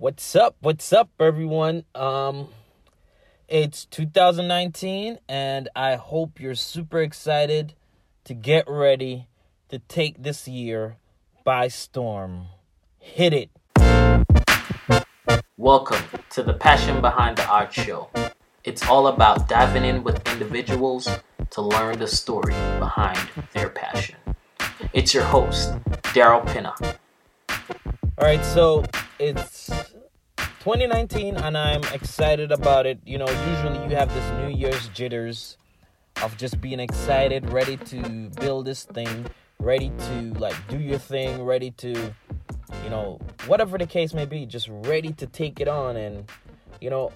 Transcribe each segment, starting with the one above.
What's up? What's up, everyone? Um, it's 2019, and I hope you're super excited to get ready to take this year by storm. Hit it. Welcome to the Passion Behind the Art Show. It's all about diving in with individuals to learn the story behind their passion. It's your host, Daryl Pinna. All right, so it's 2019 and I'm excited about it. You know, usually you have this New Year's jitters of just being excited, ready to build this thing, ready to like do your thing, ready to you know, whatever the case may be, just ready to take it on and you know,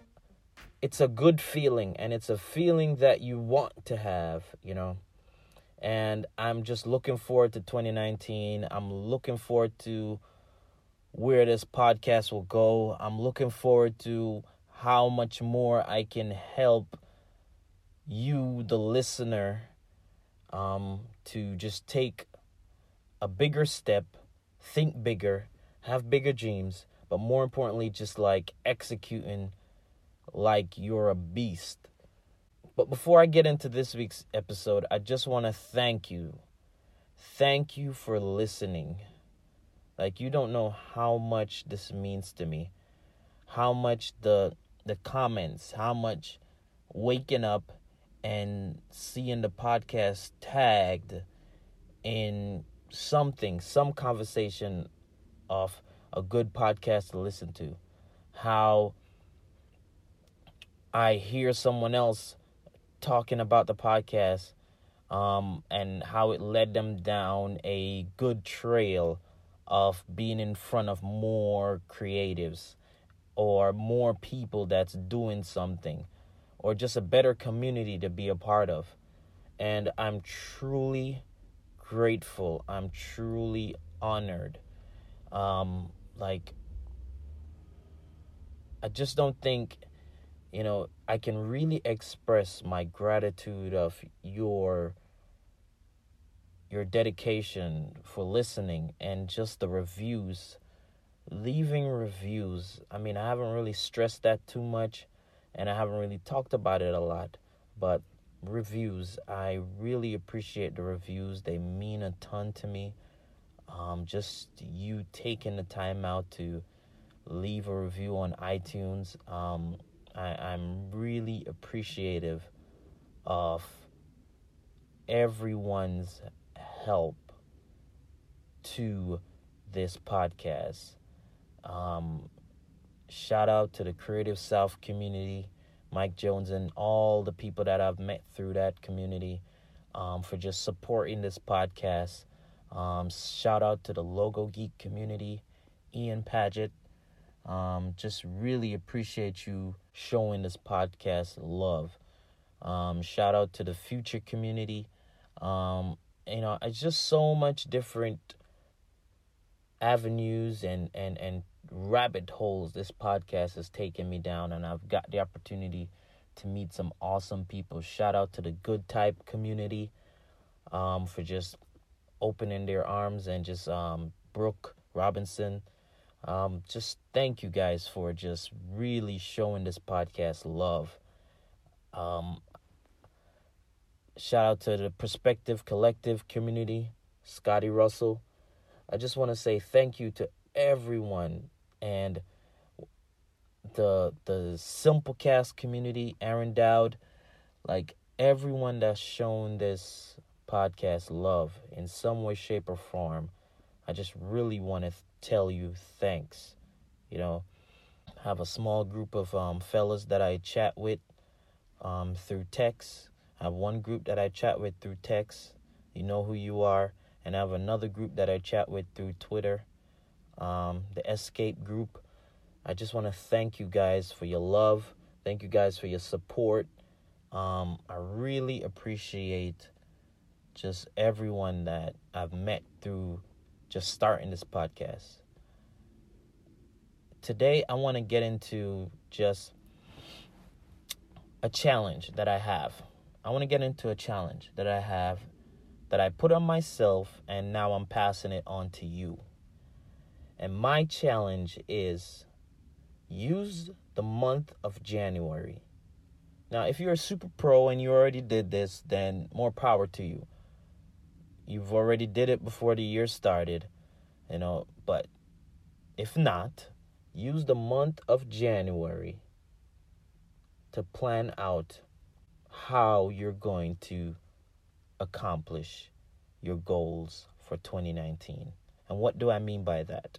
it's a good feeling and it's a feeling that you want to have, you know. And I'm just looking forward to 2019. I'm looking forward to where this podcast will go. I'm looking forward to how much more I can help you, the listener, um, to just take a bigger step, think bigger, have bigger dreams, but more importantly, just like executing like you're a beast. But before I get into this week's episode, I just want to thank you. Thank you for listening. Like you don't know how much this means to me. How much the the comments, how much waking up and seeing the podcast tagged in something, some conversation of a good podcast to listen to. How I hear someone else talking about the podcast um, and how it led them down a good trail of being in front of more creatives or more people that's doing something or just a better community to be a part of. And I'm truly grateful. I'm truly honored. Um, like, I just don't think, you know, I can really express my gratitude of your your dedication for listening and just the reviews leaving reviews. I mean i haven't really stressed that too much and i haven't really talked about it a lot but reviews i really appreciate the reviews. They mean a ton to me. Um, just you taking the time out to leave a review on itunes um, I, i'm really appreciative of everyone's help to this podcast. Um, shout out to the Creative South community, Mike Jones, and all the people that I've met through that community um, for just supporting this podcast. Um, shout out to the Logo Geek community, Ian Paget. Um, just really appreciate you showing this podcast love. Um, shout out to the Futur community. You know it's just so much different avenues and and and rabbit holes this podcast has taken me down and i've got the opportunity to meet some awesome people. Shout out to the good type community um, for just opening their arms and just um, brooke robinson. Um, just thank you guys for just really showing this podcast love. Um, Shout out to the Perspective Collective community, Scotty Russell. I just want to say thank you to everyone and the the Simplecast community, Aaron Dowd, like everyone that's shown this podcast love in some way, shape, or form. I just really want to tell you thanks. You know, I have a small group of um, fellas that I chat with um, through text I have one group that I chat with through text. You know who you are. And I have another group that I chat with through Twitter, um, the Escape group. I just want to thank you guys for your love. Thank you guys for your support. Um, I really appreciate just everyone that I've met through just starting this podcast. Today, I want to get into just a challenge that I have. I want to get into a challenge that I have that I put on myself and now I'm passing it on to you. And my challenge is use the month of January. Now, if you're a super pro and you already did this, then more power to you. You've already did it before the year started, you know, but if not, use the month of January to plan out how you're going to accomplish your goals for 2019. And what do I mean by that?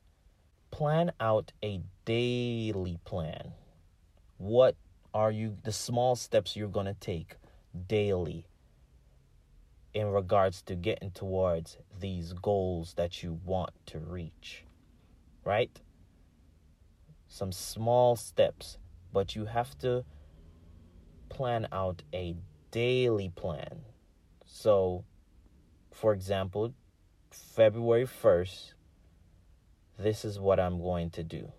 Plan out a daily plan. What are you, the small steps you're going to take daily in regards to getting towards these goals that you want to reach? Right? Some small steps, but you have to plan out a daily plan. So, for example, February 1st, this is what I'm going to do.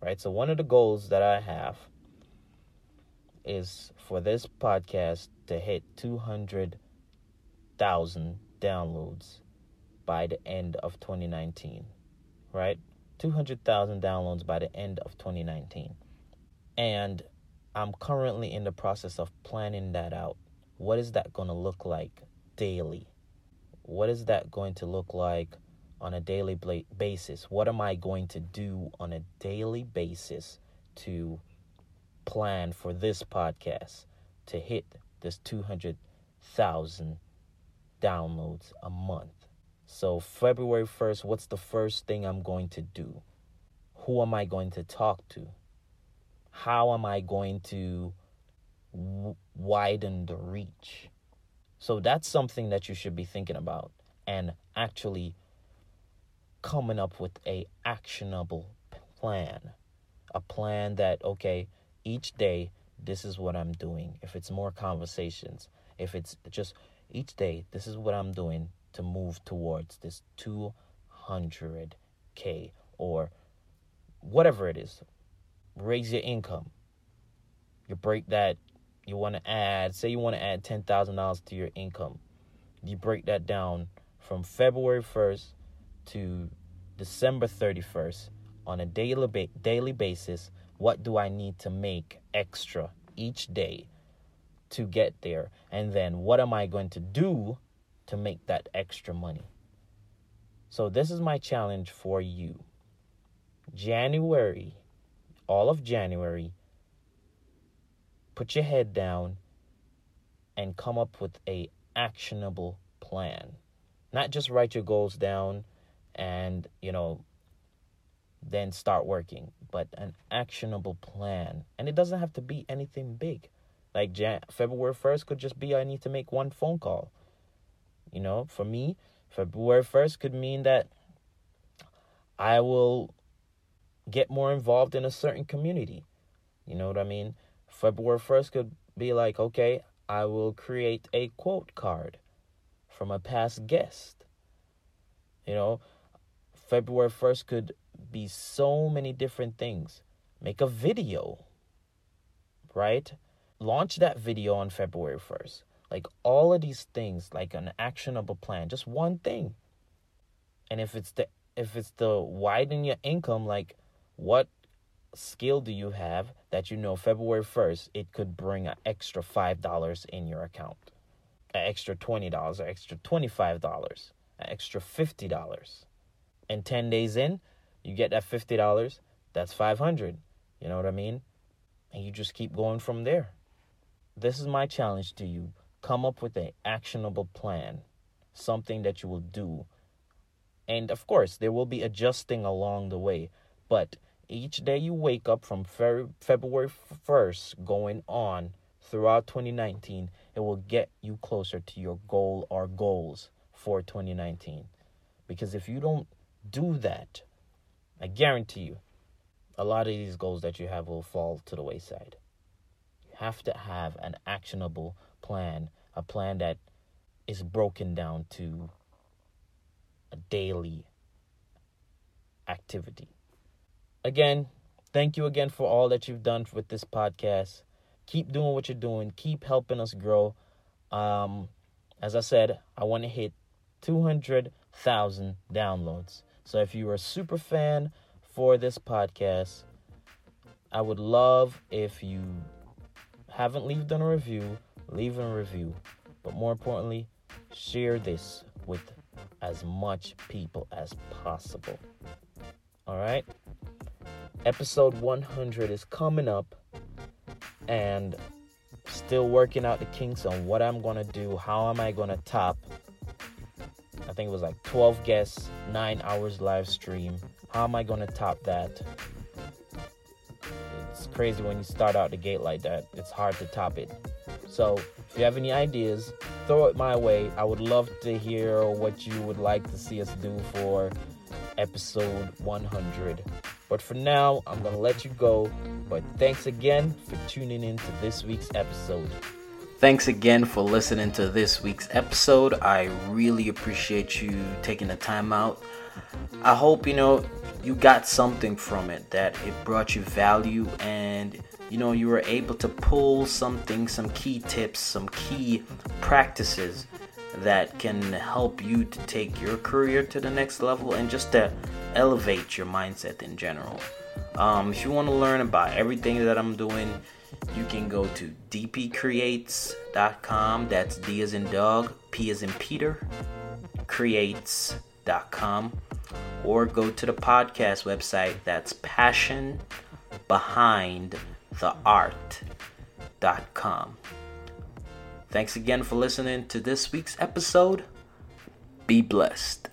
Right? So, one of the goals that I have is for this podcast to hit 200,000 downloads by the end of 2019. Right? 200,000 downloads by the end of 2019. And I'm currently in the process of planning that out. What is that going to look like daily? What is that going to look like on a daily basis? What am I going to do on a daily basis to plan for this podcast to hit this 200,000 downloads a month? So, February 1st, what's the first thing I'm going to do? Who am I going to talk to? How am I going to w- widen the reach? So that's something that you should be thinking about and actually coming up with a actionable plan. A plan that okay, each day this is what I'm doing. If it's more conversations, if it's just each day this is what I'm doing to move towards this 200k or whatever it is, raise your income. You break that, you want to add, say you want to add $10,000 to your income. You break that down from February 1st to December 31st on a daily, ba- daily basis. What do I need to make extra each day to get there? And then what am I going to do to make that extra money? So, this is my challenge for you. January all of January, put your head down and come up with a actionable plan. Not just write your goals down and, you know, then start working, but an actionable plan. And it doesn't have to be anything big. Like Jan- February 1st could just be I need to make one phone call. You know, for me, February 1st could mean that I will get more involved in a certain community. You know what I mean? February 1st could be like, okay, I will create a quote card from a past guest. You know, February 1st could be so many different things. Make a video, right? Launch that video on February 1st. Like all of these things, like an actionable plan, just one thing. And if it's the if it's the widen your income, like what skill do you have that you know February 1st it could bring an extra $5 in your account? An extra $20, an extra $25, an extra $50. And 10 days in, you get that $50, that's 500. You know what I mean? And you just keep going from there. This is my challenge to you. Come up with an actionable plan, something that you will do. And of course, there will be adjusting along the way, but each day you wake up from February 1st going on throughout 2019, it will get you closer to your goal or goals for 2019. Because if you don't do that, I guarantee you, a lot of these goals that you have will fall to the wayside. You have to have an actionable plan, a plan that is broken down to a daily activity again, thank you again for all that you've done with this podcast. Keep doing what you're doing. Keep helping us grow. Um, as I said, I want to hit 200,000 downloads. So if you are a super fan for this podcast, I would love if you haven't left a review, leave a review. But more importantly, share this with as much people as possible. All right? Episode 100 is coming up and still working out the kinks on what I'm going to do, how am I going to top I think it was like 12 guests, 9 hours live stream. How am I going to top that? It's crazy when you start out the gate like that. It's hard to top it. So, if you have any ideas, throw it my way. I would love to hear what you would like to see us do for episode 100. But for now, I'm going to let you go. But thanks again for tuning in to this week's episode. Thanks again for listening to this week's episode. I really appreciate you taking the time out. I hope you know you got something from it, that it brought you value and you know you were able to pull something, some key tips, some key practices that can help you to take your career to the next level and just to elevate your mindset in general. Um, if you want to learn about everything that I'm doing, you can go to dpcreates.com. That's D as in dog, P as in Peter, creates.com. Or go to the podcast website. That's passion behind the art.com. Thanks again for listening to this week's episode. Be blessed.